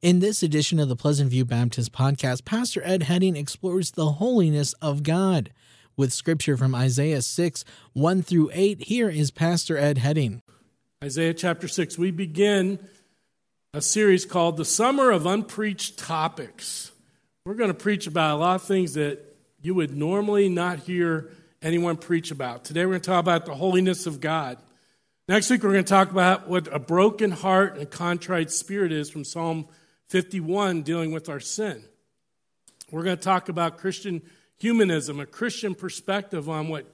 In this edition of the Pleasant View Baptist podcast, Pastor Ed Hedding explores the holiness of God. With scripture from Isaiah 6, 1 through 8, here is Pastor Ed Hedding. Isaiah chapter 6, we begin a series called The Summer of Unpreached Topics. We're going to preach about a lot of things that you would normally not hear anyone preach about. Today we're going to talk about the holiness of God. Next week we're going to talk about what a broken heart and contrite spirit is from Psalm 51 dealing with our sin. We're going to talk about Christian humanism, a Christian perspective on what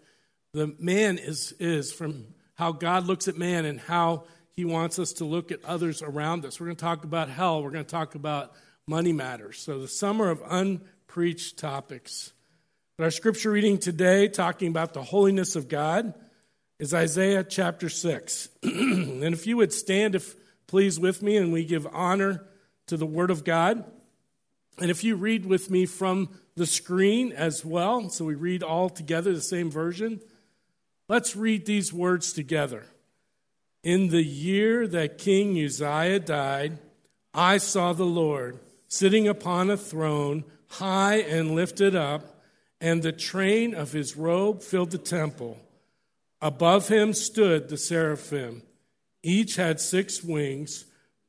the man is, is from how God looks at man and how he wants us to look at others around us. We're going to talk about hell. We're going to talk about money matters. So, the summer of unpreached topics. But our scripture reading today, talking about the holiness of God, is Isaiah chapter 6. and if you would stand, if please, with me, and we give honor to the Word of God. And if you read with me from the screen as well, so we read all together the same version, let's read these words together. In the year that King Uzziah died, I saw the Lord sitting upon a throne, high and lifted up, and the train of his robe filled the temple. Above him stood the seraphim. Each had six wings.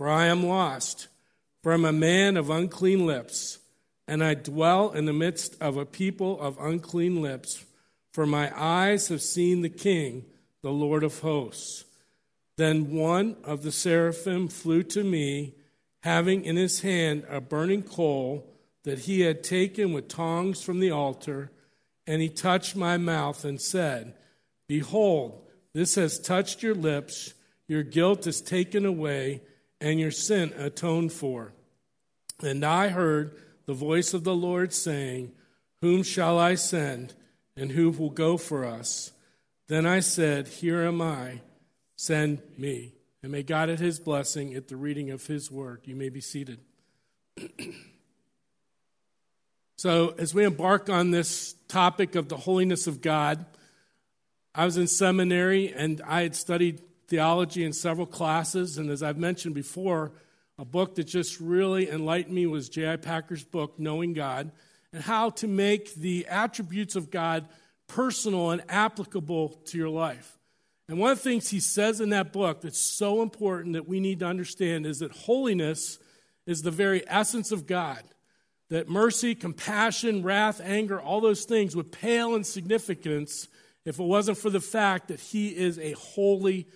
For I am lost. For I am a man of unclean lips, and I dwell in the midst of a people of unclean lips. For my eyes have seen the King, the Lord of hosts. Then one of the seraphim flew to me, having in his hand a burning coal that he had taken with tongs from the altar, and he touched my mouth and said, Behold, this has touched your lips, your guilt is taken away and your sin atoned for. And I heard the voice of the Lord saying, Whom shall I send, and who will go for us? Then I said, Here am I, send me. And may God add his blessing at the reading of his word. You may be seated. so, as we embark on this topic of the holiness of God, I was in seminary and I had studied theology in several classes, and as I've mentioned before, a book that just really enlightened me was J.I. Packer's book, Knowing God, and how to make the attributes of God personal and applicable to your life. And one of the things he says in that book that's so important that we need to understand is that holiness is the very essence of God. That mercy, compassion, wrath, anger, all those things would pale in significance if it wasn't for the fact that he is a holy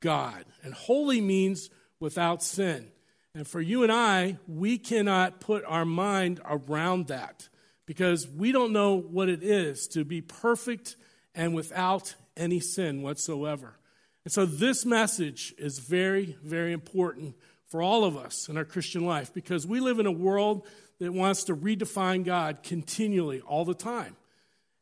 God. And holy means without sin. And for you and I, we cannot put our mind around that because we don't know what it is to be perfect and without any sin whatsoever. And so this message is very, very important for all of us in our Christian life because we live in a world that wants to redefine God continually, all the time.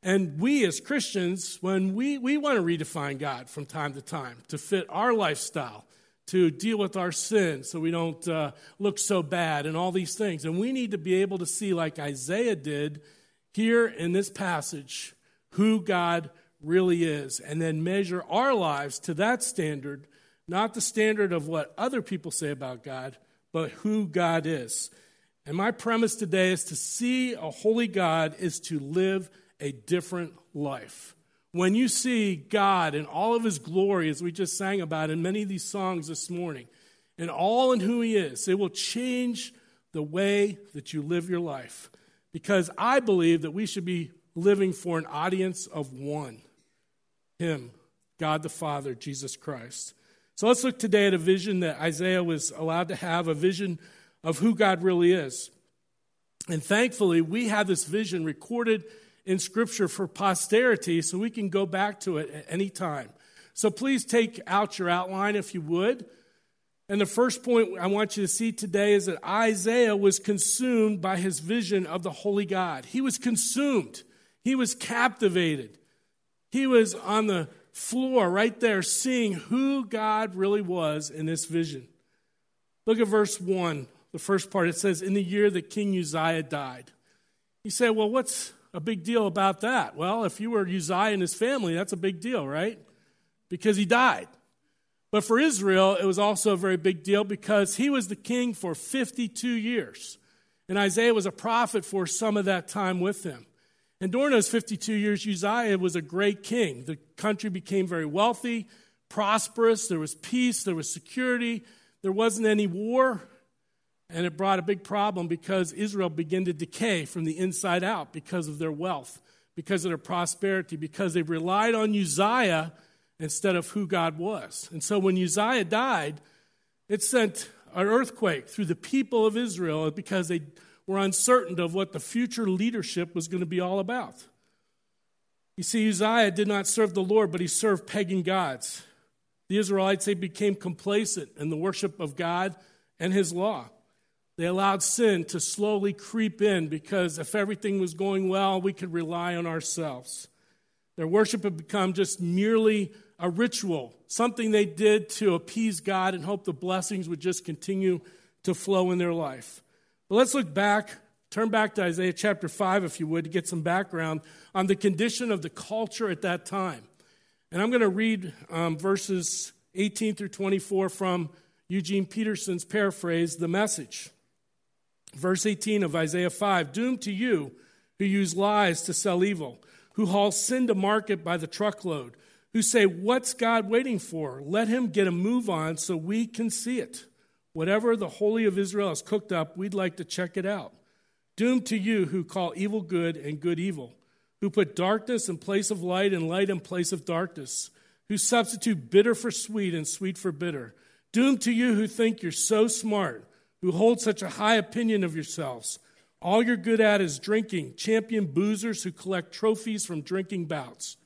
And we as Christians, when we, we want to redefine God from time to time to fit our lifestyle, to deal with our sin so we don't uh, look so bad and all these things. And we need to be able to see, like Isaiah did here in this passage, who God really is, and then measure our lives to that standard, not the standard of what other people say about God, but who God is. And my premise today is to see a holy God is to live a different life. When you see God in all of his glory, as we just sang about in many of these songs this morning, and all in who he is, it will change the way that you live your life. Because I believe that we should be living for an audience of one Him, God the Father, Jesus Christ. So let's look today at a vision that Isaiah was allowed to have a vision of who God really is. And thankfully, we have this vision recorded in Scripture for posterity so we can go back to it at any time. So please take out your outline if you would. And the first point I want you to see today is that Isaiah was consumed by his vision of the holy God. He was consumed, he was captivated. He was on the floor right there seeing who God really was in this vision. Look at verse 1, the first part. It says, In the year that King Uzziah died. You say, Well, what's a big deal about that? Well, if you were Uzziah and his family, that's a big deal, right? Because he died. But for Israel, it was also a very big deal because he was the king for 52 years. And Isaiah was a prophet for some of that time with him. And during those 52 years, Uzziah was a great king. The country became very wealthy, prosperous. There was peace, there was security, there wasn't any war. And it brought a big problem because Israel began to decay from the inside out because of their wealth, because of their prosperity, because they relied on Uzziah instead of who God was. And so when Uzziah died, it sent an earthquake through the people of Israel because they were uncertain of what the future leadership was going to be all about. You see, Uzziah did not serve the Lord, but he served pagan gods. The Israelites, they became complacent in the worship of God and his law. They allowed sin to slowly creep in because if everything was going well, we could rely on ourselves. Their worship had become just merely a ritual, something they did to appease God and hope the blessings would just continue to flow in their life. But let's look back, turn back to Isaiah chapter 5, if you would, to get some background on the condition of the culture at that time. And I'm going to read um, verses 18 through 24 from Eugene Peterson's paraphrase, The Message. Verse 18 of Isaiah 5 Doomed to you who use lies to sell evil, who haul sin to market by the truckload, who say, What's God waiting for? Let him get a move on so we can see it. Whatever the Holy of Israel has cooked up, we'd like to check it out. Doomed to you who call evil good and good evil, who put darkness in place of light and light in place of darkness, who substitute bitter for sweet and sweet for bitter. Doomed to you who think you're so smart who hold such a high opinion of yourselves. All you're good at is drinking, champion boozers who collect trophies from drinking bouts,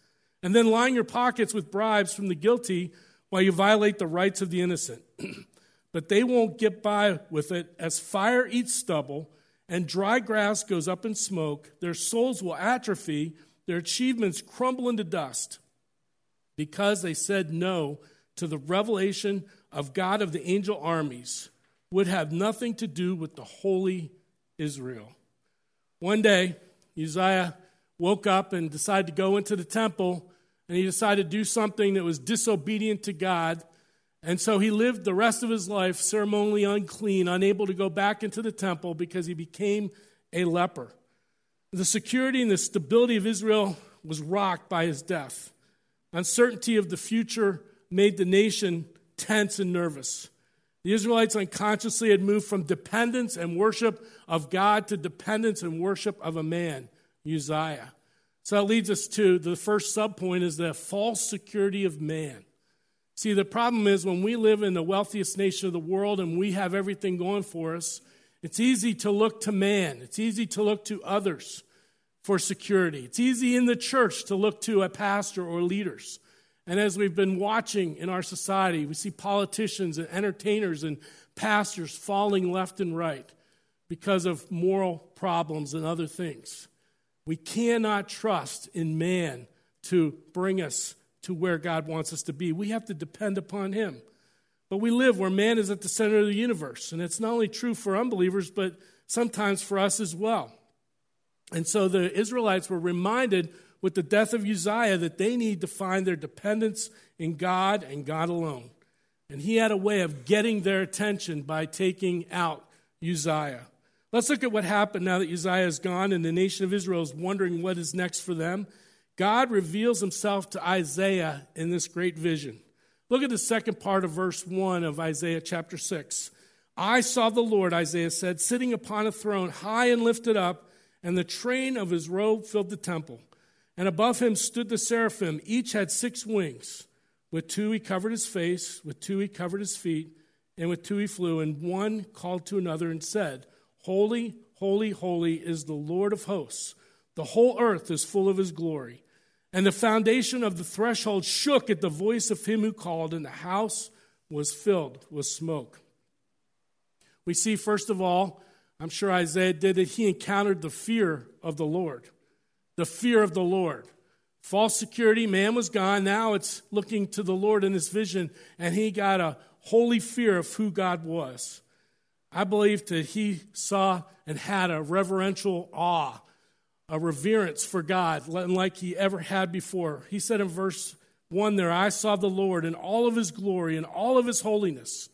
and then line your pockets with bribes from the guilty while you violate the rights of the innocent. but they won't get by with it as fire eats stubble and dry grass goes up in smoke. Their souls will atrophy, their achievements crumble into dust because they said no to the revelation of God of the angel armies would have nothing to do with the holy Israel. One day, Uzziah woke up and decided to go into the temple, and he decided to do something that was disobedient to God. And so he lived the rest of his life ceremonially unclean, unable to go back into the temple because he became a leper. The security and the stability of Israel was rocked by his death. Uncertainty of the future made the nation tense and nervous. The Israelites unconsciously had moved from dependence and worship of God to dependence and worship of a man, Uzziah. So that leads us to the first subpoint is the false security of man. See, the problem is when we live in the wealthiest nation of the world and we have everything going for us, it's easy to look to man. It's easy to look to others for security. It's easy in the church to look to a pastor or leaders. And as we've been watching in our society, we see politicians and entertainers and pastors falling left and right because of moral problems and other things. We cannot trust in man to bring us to where God wants us to be. We have to depend upon Him. But we live where man is at the center of the universe. And it's not only true for unbelievers, but sometimes for us as well. And so the Israelites were reminded with the death of Uzziah that they need to find their dependence in God and God alone. And he had a way of getting their attention by taking out Uzziah. Let's look at what happened now that Uzziah is gone and the nation of Israel is wondering what is next for them. God reveals himself to Isaiah in this great vision. Look at the second part of verse 1 of Isaiah chapter 6. I saw the Lord, Isaiah said, sitting upon a throne, high and lifted up, and the train of his robe filled the temple. And above him stood the seraphim. Each had six wings. With two he covered his face, with two he covered his feet, and with two he flew. And one called to another and said, Holy, holy, holy is the Lord of hosts. The whole earth is full of his glory. And the foundation of the threshold shook at the voice of him who called, and the house was filled with smoke. We see, first of all, I'm sure Isaiah did it, he encountered the fear of the Lord. The fear of the Lord. False security, man was gone. Now it's looking to the Lord in this vision, and he got a holy fear of who God was. I believe that he saw and had a reverential awe, a reverence for God, like he ever had before. He said in verse 1 there, I saw the Lord in all of his glory and all of his holiness.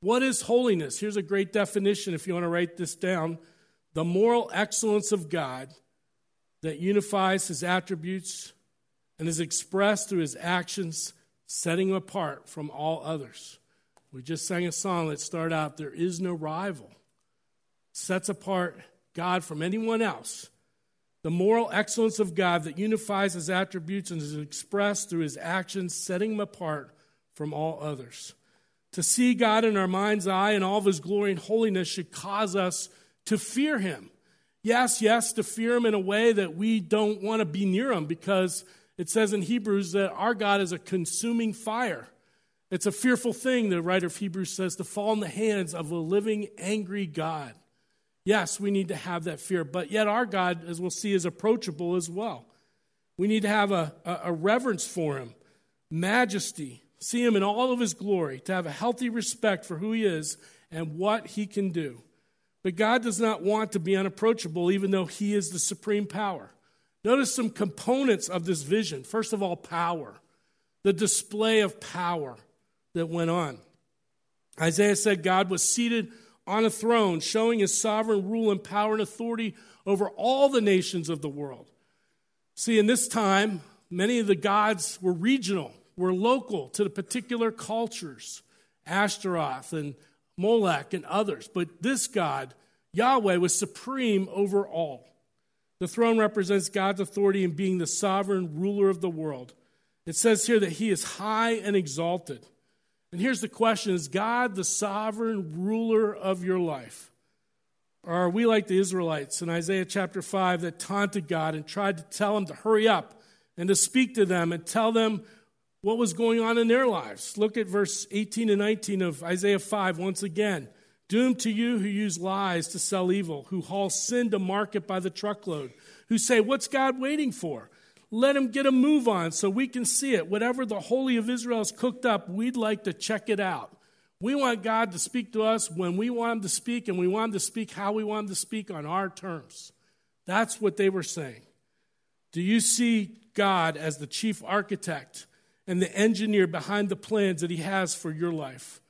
What is holiness? Here's a great definition if you want to write this down the moral excellence of God that unifies his attributes and is expressed through his actions, setting him apart from all others. We just sang a song that started out, There is no rival. Sets apart God from anyone else. The moral excellence of God that unifies his attributes and is expressed through his actions, setting him apart from all others. To see God in our mind's eye and all of his glory and holiness should cause us to fear him. Yes, yes, to fear him in a way that we don't want to be near him because it says in Hebrews that our God is a consuming fire. It's a fearful thing, the writer of Hebrews says, to fall in the hands of a living, angry God. Yes, we need to have that fear, but yet our God, as we'll see, is approachable as well. We need to have a, a, a reverence for him, majesty, see him in all of his glory, to have a healthy respect for who he is and what he can do. But God does not want to be unapproachable, even though he is the supreme power. Notice some components of this vision. First of all, power, the display of power that went on. Isaiah said God was seated on a throne, showing his sovereign rule and power and authority over all the nations of the world. See, in this time, many of the gods were regional, were local to the particular cultures, Ashtaroth and Molech and others. But this God, Yahweh, was supreme over all. The throne represents God's authority in being the sovereign ruler of the world. It says here that he is high and exalted. And here's the question Is God the sovereign ruler of your life? Or are we like the Israelites in Isaiah chapter 5 that taunted God and tried to tell him to hurry up and to speak to them and tell them what was going on in their lives? Look at verse 18 and 19 of Isaiah 5 once again. Doomed to you who use lies to sell evil, who haul sin to market by the truckload, who say, What's God waiting for? Let him get a move on so we can see it. Whatever the Holy of Israel has cooked up, we'd like to check it out. We want God to speak to us when we want him to speak, and we want him to speak how we want him to speak on our terms. That's what they were saying. Do you see God as the chief architect and the engineer behind the plans that he has for your life?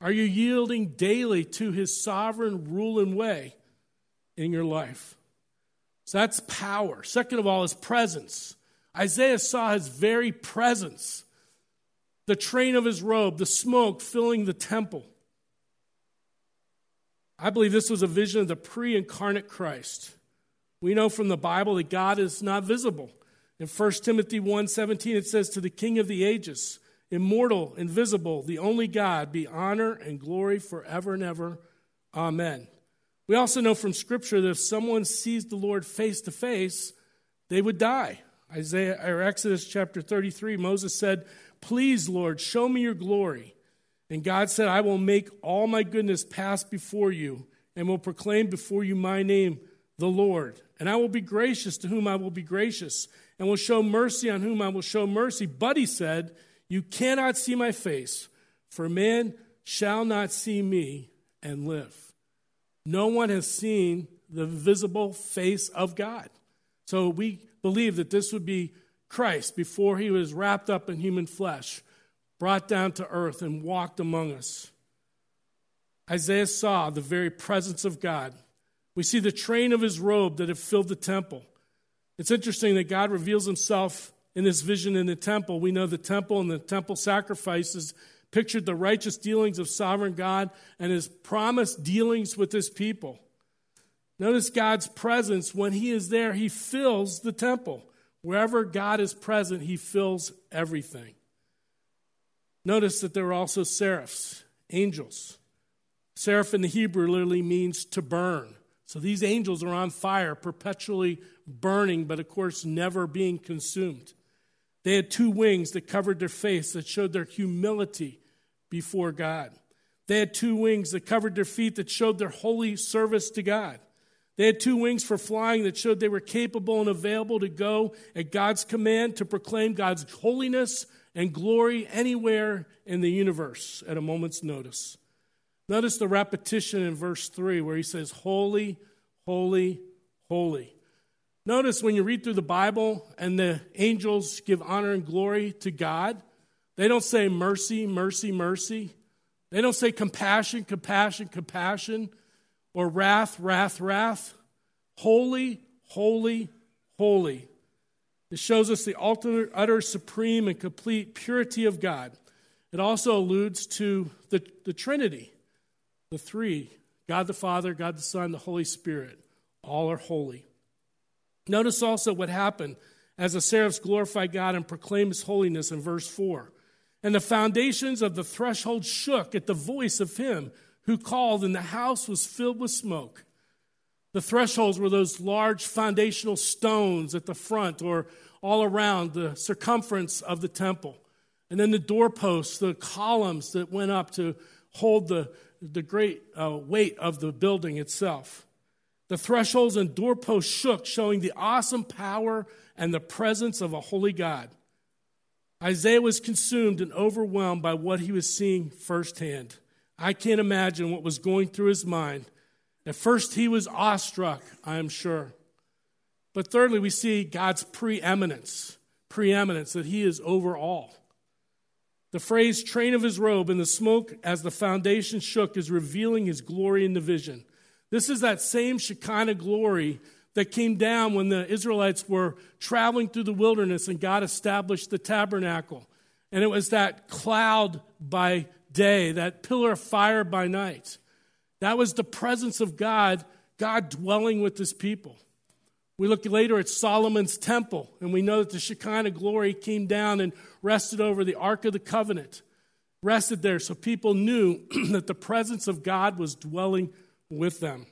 Are you yielding daily to his sovereign rule and way in your life? So that's power. Second of all, is presence. Isaiah saw his very presence, the train of his robe, the smoke filling the temple. I believe this was a vision of the pre incarnate Christ. We know from the Bible that God is not visible. In 1 Timothy 1:17 it says to the king of the ages immortal, invisible, the only God, be honor and glory forever and ever. Amen. We also know from Scripture that if someone sees the Lord face to face, they would die. Isaiah or Exodus chapter 33, Moses said, Please, Lord, show me your glory. And God said, I will make all my goodness pass before you, and will proclaim before you my name, the Lord. And I will be gracious to whom I will be gracious, and will show mercy on whom I will show mercy. But he said, you cannot see my face, for man shall not see me and live. No one has seen the visible face of God. So we believe that this would be Christ before he was wrapped up in human flesh, brought down to earth, and walked among us. Isaiah saw the very presence of God. We see the train of his robe that had filled the temple. It's interesting that God reveals himself in this vision in the temple. We know the temple and the temple sacrifices pictured the righteous dealings of sovereign God and his promised dealings with his people. Notice God's presence. When he is there, he fills the temple. Wherever God is present, he fills everything. Notice that there are also seraphs, angels. Seraph in the Hebrew literally means to burn. So these angels are on fire, perpetually burning, but of course never being consumed. They had two wings that covered their face that showed their humility before God. They had two wings that covered their feet that showed their holy service to God. They had two wings for flying that showed they were capable and available to go at God's command to proclaim God's holiness and glory anywhere in the universe at a moment's notice. Notice the repetition in verse 3 where he says, Holy, holy, holy. Notice when you read through the Bible and the angels give honor and glory to God, they don't say mercy, mercy, mercy. They don't say compassion, compassion, compassion, or wrath, wrath, wrath. Holy, holy, holy. It shows us the ultimate, utter, supreme, and complete purity of God. It also alludes to the, the Trinity, the three God the Father, God the Son, the Holy Spirit. All are holy. Notice also what happened as the seraphs glorified God and proclaimed his holiness in verse 4. And the foundations of the threshold shook at the voice of him who called, and the house was filled with smoke. The thresholds were those large foundational stones at the front or all around the circumference of the temple. And then the doorposts, the columns that went up to hold the, the great uh, weight of the building itself. The thresholds and doorposts shook, showing the awesome power and the presence of a holy God. Isaiah was consumed and overwhelmed by what he was seeing firsthand. I can't imagine what was going through his mind. At first, he was awestruck, I am sure. But thirdly, we see God's preeminence, preeminence, that he is over all. The phrase train of his robe and the smoke as the foundation shook is revealing his glory in the vision. This is that same Shekinah glory that came down when the Israelites were traveling through the wilderness and God established the tabernacle. And it was that cloud by day, that pillar of fire by night. That was the presence of God, God dwelling with his people. We look later at Solomon's temple, and we know that the Shekinah glory came down and rested over the Ark of the Covenant, rested there so people knew that the presence of God was dwelling with them.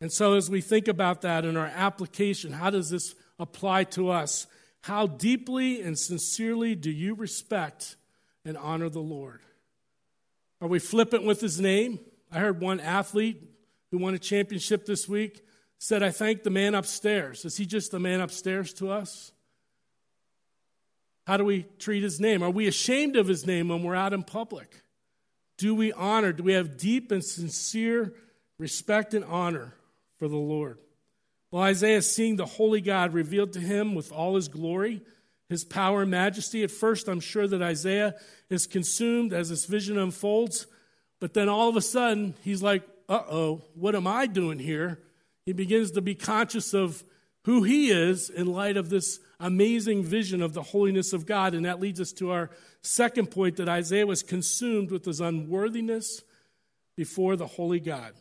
And so, as we think about that in our application, how does this apply to us? How deeply and sincerely do you respect and honor the Lord? Are we flippant with his name? I heard one athlete who won a championship this week said, I thank the man upstairs. Is he just the man upstairs to us? How do we treat his name? Are we ashamed of his name when we're out in public? Do we honor? Do we have deep and sincere respect and honor for the Lord? Well, Isaiah seeing the holy God revealed to him with all his glory, his power and majesty. At first, I'm sure that Isaiah is consumed as this vision unfolds, but then all of a sudden, he's like, uh oh, what am I doing here? He begins to be conscious of who he is in light of this amazing vision of the holiness of God. And that leads us to our second point that Isaiah was consumed with his unworthiness before the holy God.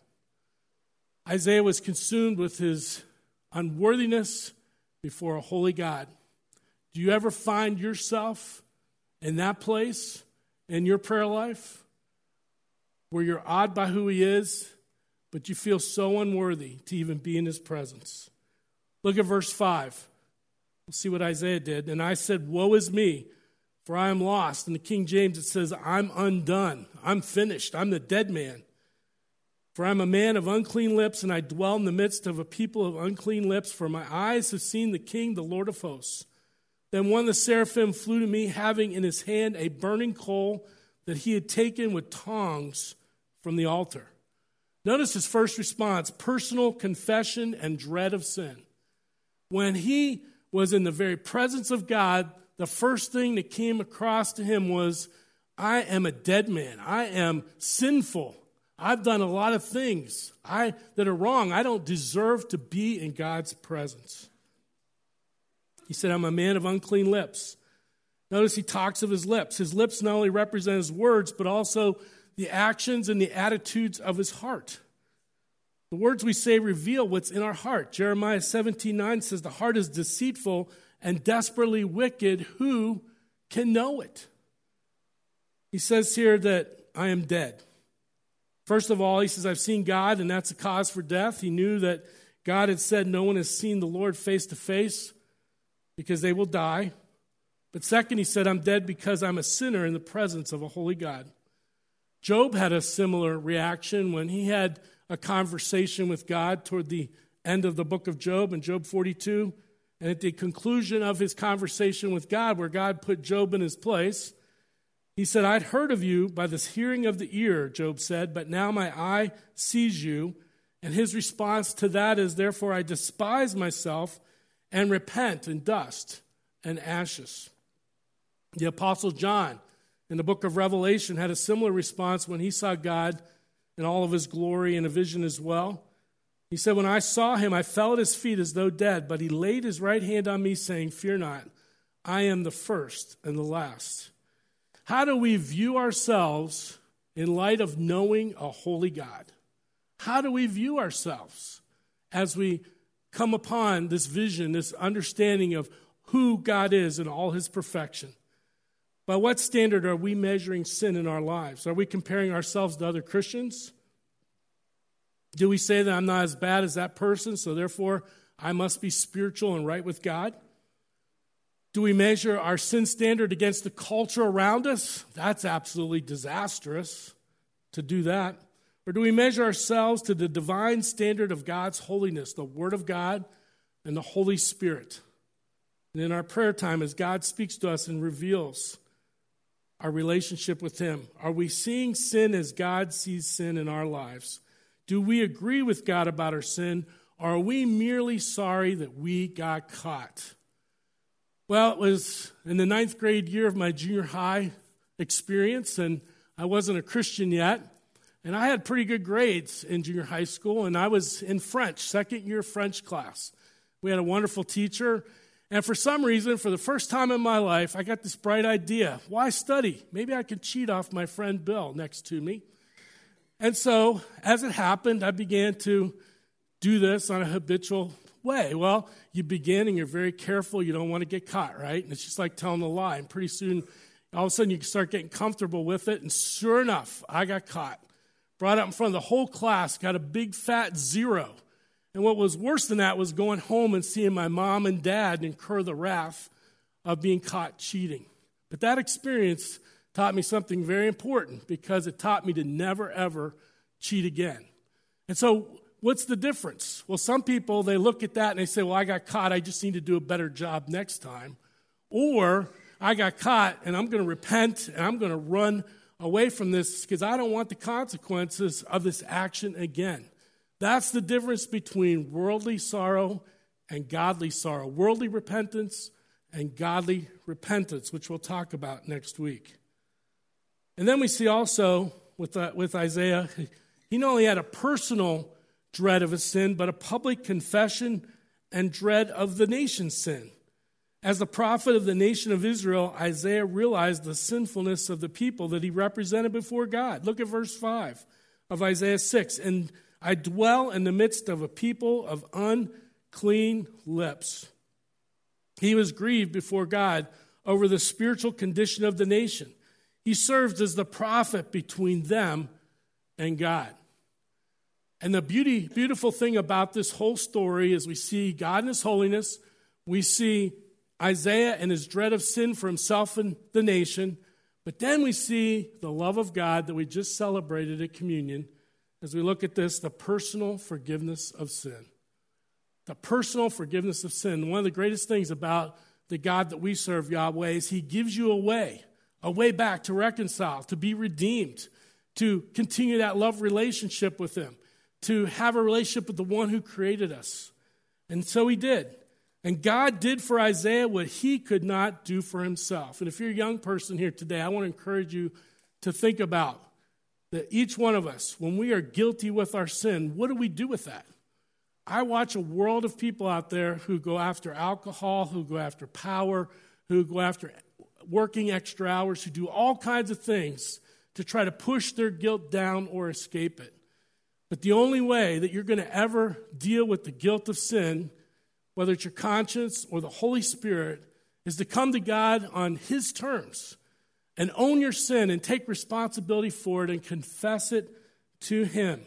Isaiah was consumed with his unworthiness before a holy God. Do you ever find yourself in that place in your prayer life where you're awed by who he is, but you feel so unworthy to even be in his presence? Look at verse 5. We'll see what Isaiah did. And I said, Woe is me, for I am lost. In the King James, it says, I'm undone. I'm finished. I'm the dead man. For I'm a man of unclean lips, and I dwell in the midst of a people of unclean lips, for my eyes have seen the King, the Lord of hosts. Then one of the seraphim flew to me, having in his hand a burning coal that he had taken with tongs from the altar. Notice his first response personal confession and dread of sin. When he was in the very presence of God, the first thing that came across to him was, I am a dead man. I am sinful. I've done a lot of things I, that are wrong. I don't deserve to be in God's presence. He said, I'm a man of unclean lips. Notice he talks of his lips. His lips not only represent his words, but also the actions and the attitudes of his heart. The words we say reveal what's in our heart. Jeremiah 17 9 says, The heart is deceitful and desperately wicked. Who can know it? He says here that I am dead. First of all, he says, I've seen God, and that's a cause for death. He knew that God had said, No one has seen the Lord face to face because they will die. But second, he said, I'm dead because I'm a sinner in the presence of a holy God. Job had a similar reaction when he had a conversation with God toward the end of the book of Job in Job 42. And at the conclusion of his conversation with God, where God put Job in his place, he said, I'd heard of you by this hearing of the ear, Job said, but now my eye sees you. And his response to that is, Therefore I despise myself and repent in dust and ashes. The Apostle John in the book of Revelation had a similar response when he saw God in all of his glory in a vision as well. He said, When I saw him, I fell at his feet as though dead, but he laid his right hand on me, saying, Fear not, I am the first and the last. How do we view ourselves in light of knowing a holy God? How do we view ourselves as we come upon this vision, this understanding of who God is in all his perfection? By what standard are we measuring sin in our lives? Are we comparing ourselves to other Christians? Do we say that I'm not as bad as that person, so therefore I must be spiritual and right with God? Do we measure our sin standard against the culture around us? That's absolutely disastrous to do that. Or do we measure ourselves to the divine standard of God's holiness, the Word of God and the Holy Spirit? And in our prayer time, as God speaks to us and reveals our relationship with Him? Are we seeing sin as God sees sin in our lives? Do we agree with God about our sin, or are we merely sorry that we got caught? Well, it was in the ninth grade year of my junior high experience, and I wasn't a Christian yet. And I had pretty good grades in junior high school, and I was in French, second year French class. We had a wonderful teacher, and for some reason, for the first time in my life, I got this bright idea. Why study? Maybe I could cheat off my friend Bill next to me. And so, as it happened, I began to do this on a habitual way. Well, you begin and you're very careful. You don't want to get caught, right? And it's just like telling a lie. And pretty soon, all of a sudden, you start getting comfortable with it. And sure enough, I got caught. Brought up in front of the whole class, got a big fat zero. And what was worse than that was going home and seeing my mom and dad incur the wrath of being caught cheating. But that experience taught me something very important because it taught me to never, ever cheat again. And so, what's the difference? Well, some people, they look at that and they say, Well, I got caught. I just need to do a better job next time. Or, I got caught and I'm going to repent and I'm going to run away from this because I don't want the consequences of this action again. That's the difference between worldly sorrow and godly sorrow. Worldly repentance and godly repentance, which we'll talk about next week. And then we see also with, uh, with Isaiah, he not only had a personal dread of his sin, but a public confession and dread of the nation's sin. As the prophet of the nation of Israel, Isaiah realized the sinfulness of the people that he represented before God. Look at verse 5 of Isaiah 6. And I dwell in the midst of a people of unclean lips. He was grieved before God over the spiritual condition of the nation. He served as the prophet between them and God. And the beauty, beautiful thing about this whole story is we see God in his holiness, we see Isaiah and his dread of sin for himself and the nation, but then we see the love of God that we just celebrated at communion as we look at this the personal forgiveness of sin. The personal forgiveness of sin. One of the greatest things about the God that we serve, Yahweh, is He gives you a way, a way back to reconcile, to be redeemed, to continue that love relationship with Him, to have a relationship with the one who created us. And so He did. And God did for Isaiah what he could not do for himself. And if you're a young person here today, I want to encourage you to think about that each one of us, when we are guilty with our sin, what do we do with that? I watch a world of people out there who go after alcohol, who go after power, who go after working extra hours, who do all kinds of things to try to push their guilt down or escape it. But the only way that you're going to ever deal with the guilt of sin, whether it's your conscience or the Holy Spirit, is to come to God on His terms and own your sin and take responsibility for it and confess it to Him.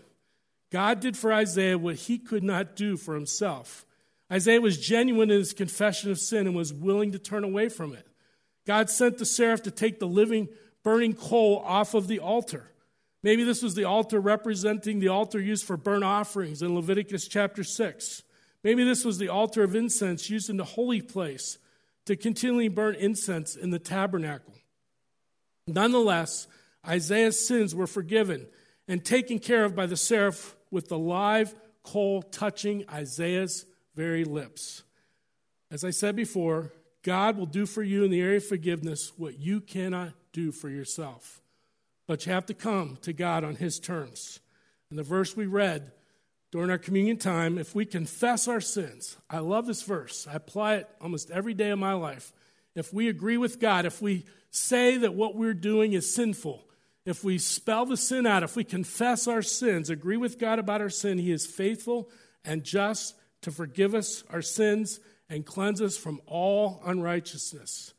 God did for Isaiah what he could not do for himself. Isaiah was genuine in his confession of sin and was willing to turn away from it. God sent the seraph to take the living, burning coal off of the altar. Maybe this was the altar representing the altar used for burnt offerings in Leviticus chapter 6. Maybe this was the altar of incense used in the holy place to continually burn incense in the tabernacle. Nonetheless, Isaiah's sins were forgiven and taken care of by the seraph with the live coal touching Isaiah's very lips. As I said before, God will do for you in the area of forgiveness what you cannot do for yourself. But you have to come to God on His terms. In the verse we read during our communion time, if we confess our sins, I love this verse. I apply it almost every day of my life. If we agree with God, if we say that what we're doing is sinful, if we spell the sin out, if we confess our sins, agree with God about our sin, He is faithful and just to forgive us our sins and cleanse us from all unrighteousness.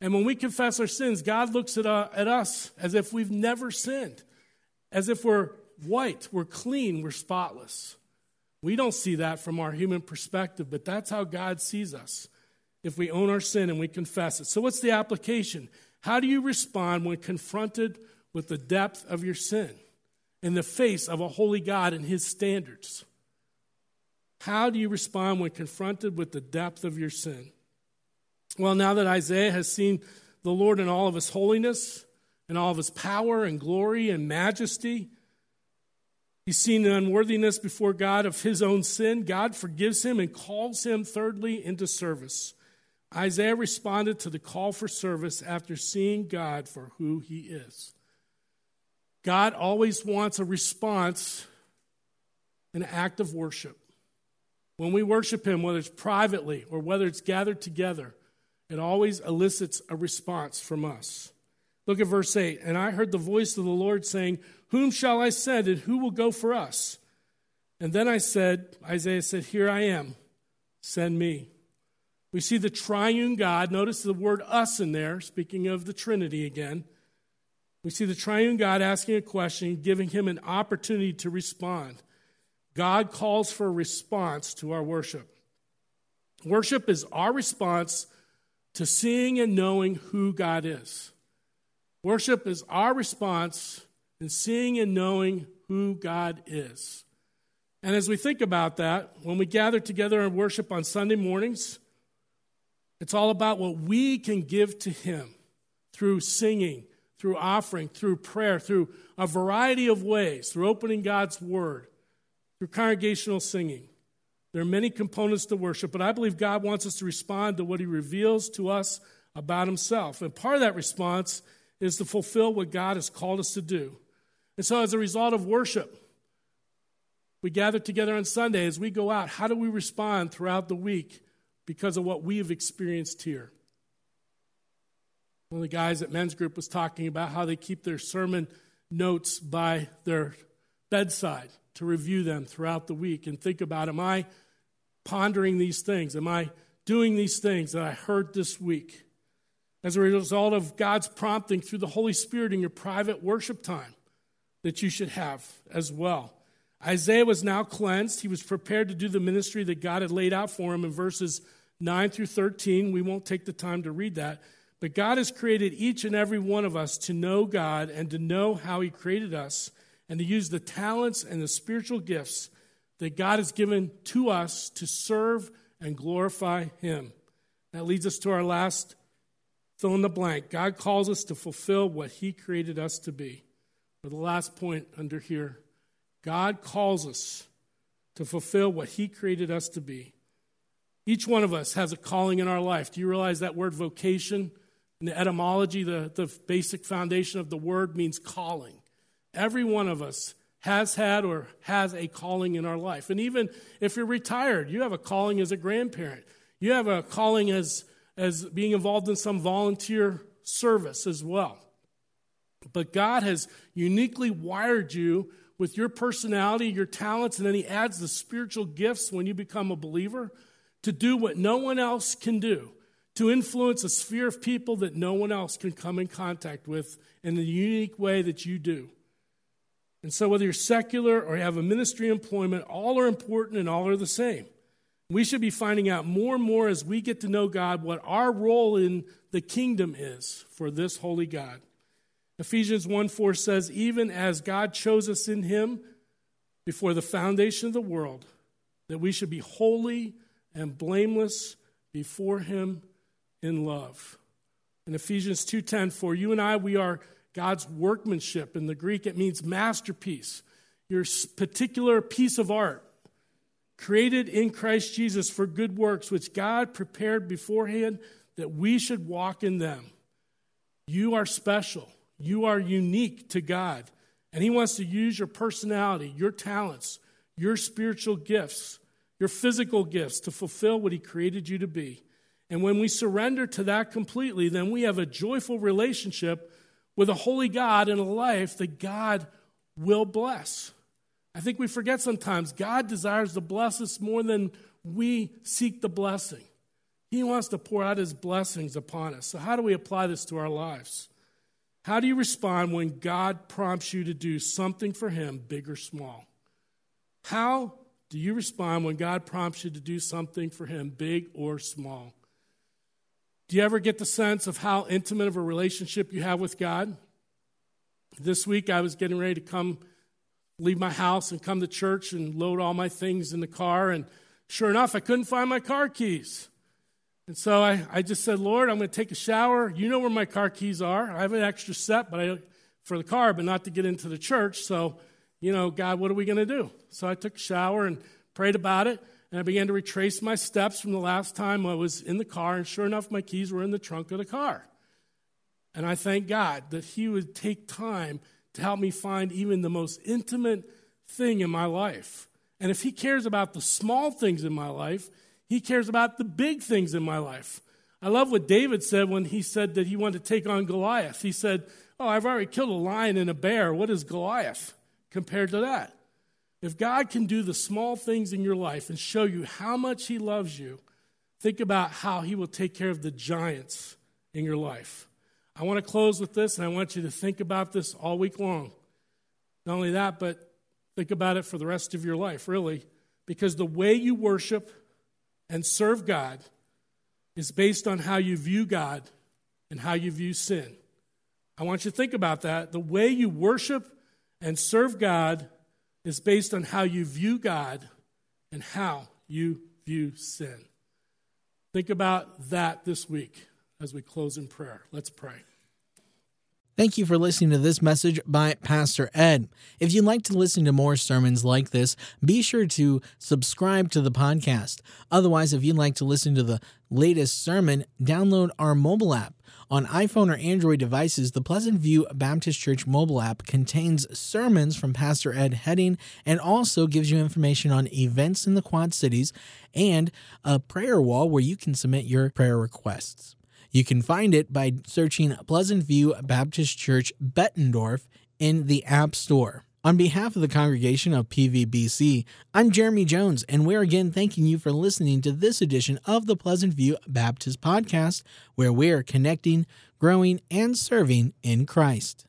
And when we confess our sins, God looks at, uh, at us as if we've never sinned, as if we're white, we're clean, we're spotless. We don't see that from our human perspective, but that's how God sees us if we own our sin and we confess it. So, what's the application? How do you respond when confronted with the depth of your sin in the face of a holy God and his standards? How do you respond when confronted with the depth of your sin? Well, now that Isaiah has seen the Lord in all of his holiness and all of his power and glory and majesty, he's seen the unworthiness before God of his own sin. God forgives him and calls him, thirdly, into service. Isaiah responded to the call for service after seeing God for who he is. God always wants a response, an act of worship. When we worship Him, whether it's privately or whether it's gathered together, it always elicits a response from us. Look at verse 8. And I heard the voice of the Lord saying, Whom shall I send, and who will go for us? And then I said, Isaiah said, Here I am, send me. We see the triune God. Notice the word us in there, speaking of the Trinity again. We see the triune God asking a question, giving him an opportunity to respond. God calls for a response to our worship. Worship is our response to seeing and knowing who God is. Worship is our response in seeing and knowing who God is. And as we think about that, when we gather together and worship on Sunday mornings, it's all about what we can give to Him through singing, through offering, through prayer, through a variety of ways, through opening God's Word, through congregational singing. There are many components to worship, but I believe God wants us to respond to what He reveals to us about Himself. And part of that response is to fulfill what God has called us to do. And so, as a result of worship, we gather together on Sunday as we go out. How do we respond throughout the week because of what we have experienced here? One of the guys at men's group was talking about how they keep their sermon notes by their bedside to review them throughout the week and think about am I pondering these things? Am I doing these things that I heard this week? As a result of God's prompting through the Holy Spirit in your private worship time that you should have as well. Isaiah was now cleansed. He was prepared to do the ministry that God had laid out for him in verses 9 through 13. We won't take the time to read that. But God has created each and every one of us to know God and to know how He created us and to use the talents and the spiritual gifts that God has given to us to serve and glorify Him. That leads us to our last fill in the blank. God calls us to fulfill what He created us to be. For the last point under here, God calls us to fulfill what He created us to be. Each one of us has a calling in our life. Do you realize that word vocation? In the etymology, the, the basic foundation of the word means calling. Every one of us has had or has a calling in our life. And even if you're retired, you have a calling as a grandparent. You have a calling as, as being involved in some volunteer service as well. But God has uniquely wired you with your personality, your talents, and then He adds the spiritual gifts when you become a believer to do what no one else can do, to influence a sphere of people that no one else can come in contact with in the unique way that you do. And so, whether you're secular or you have a ministry employment, all are important and all are the same. We should be finding out more and more as we get to know God what our role in the kingdom is for this holy God. Ephesians 1 4 says, Even as God chose us in him before the foundation of the world, that we should be holy and blameless before him in love. In Ephesians 2:10, for you and I we are God's workmanship. In the Greek it means masterpiece. Your particular piece of art created in Christ Jesus for good works which God prepared beforehand that we should walk in them. You are special. You are unique to God. And He wants to use your personality, your talents, your spiritual gifts, your physical gifts to fulfill what He created you to be. And when we surrender to that completely, then we have a joyful relationship with a holy God and a life that God will bless. I think we forget sometimes God desires to bless us more than we seek the blessing. He wants to pour out his blessings upon us. So, how do we apply this to our lives? How do you respond when God prompts you to do something for him, big or small? How do you respond when God prompts you to do something for him, big or small? Do you ever get the sense of how intimate of a relationship you have with God? This week I was getting ready to come leave my house and come to church and load all my things in the car, and sure enough, I couldn't find my car keys. And so I, I just said, Lord, I'm going to take a shower. You know where my car keys are. I have an extra set but I, for the car, but not to get into the church. So, you know, God, what are we going to do? So I took a shower and prayed about it. And I began to retrace my steps from the last time I was in the car. And sure enough, my keys were in the trunk of the car. And I thank God that He would take time to help me find even the most intimate thing in my life. And if He cares about the small things in my life, he cares about the big things in my life. I love what David said when he said that he wanted to take on Goliath. He said, Oh, I've already killed a lion and a bear. What is Goliath compared to that? If God can do the small things in your life and show you how much He loves you, think about how He will take care of the giants in your life. I want to close with this, and I want you to think about this all week long. Not only that, but think about it for the rest of your life, really, because the way you worship and serve God is based on how you view God and how you view sin. I want you to think about that. The way you worship and serve God is based on how you view God and how you view sin. Think about that this week as we close in prayer. Let's pray. Thank you for listening to this message by Pastor Ed. If you'd like to listen to more sermons like this, be sure to subscribe to the podcast. Otherwise, if you'd like to listen to the latest sermon, download our mobile app. On iPhone or Android devices, the Pleasant View Baptist Church mobile app contains sermons from Pastor Ed Hedding and also gives you information on events in the Quad Cities and a prayer wall where you can submit your prayer requests. You can find it by searching Pleasant View Baptist Church Bettendorf in the App Store. On behalf of the congregation of PVBC, I'm Jeremy Jones, and we're again thanking you for listening to this edition of the Pleasant View Baptist Podcast, where we're connecting, growing, and serving in Christ.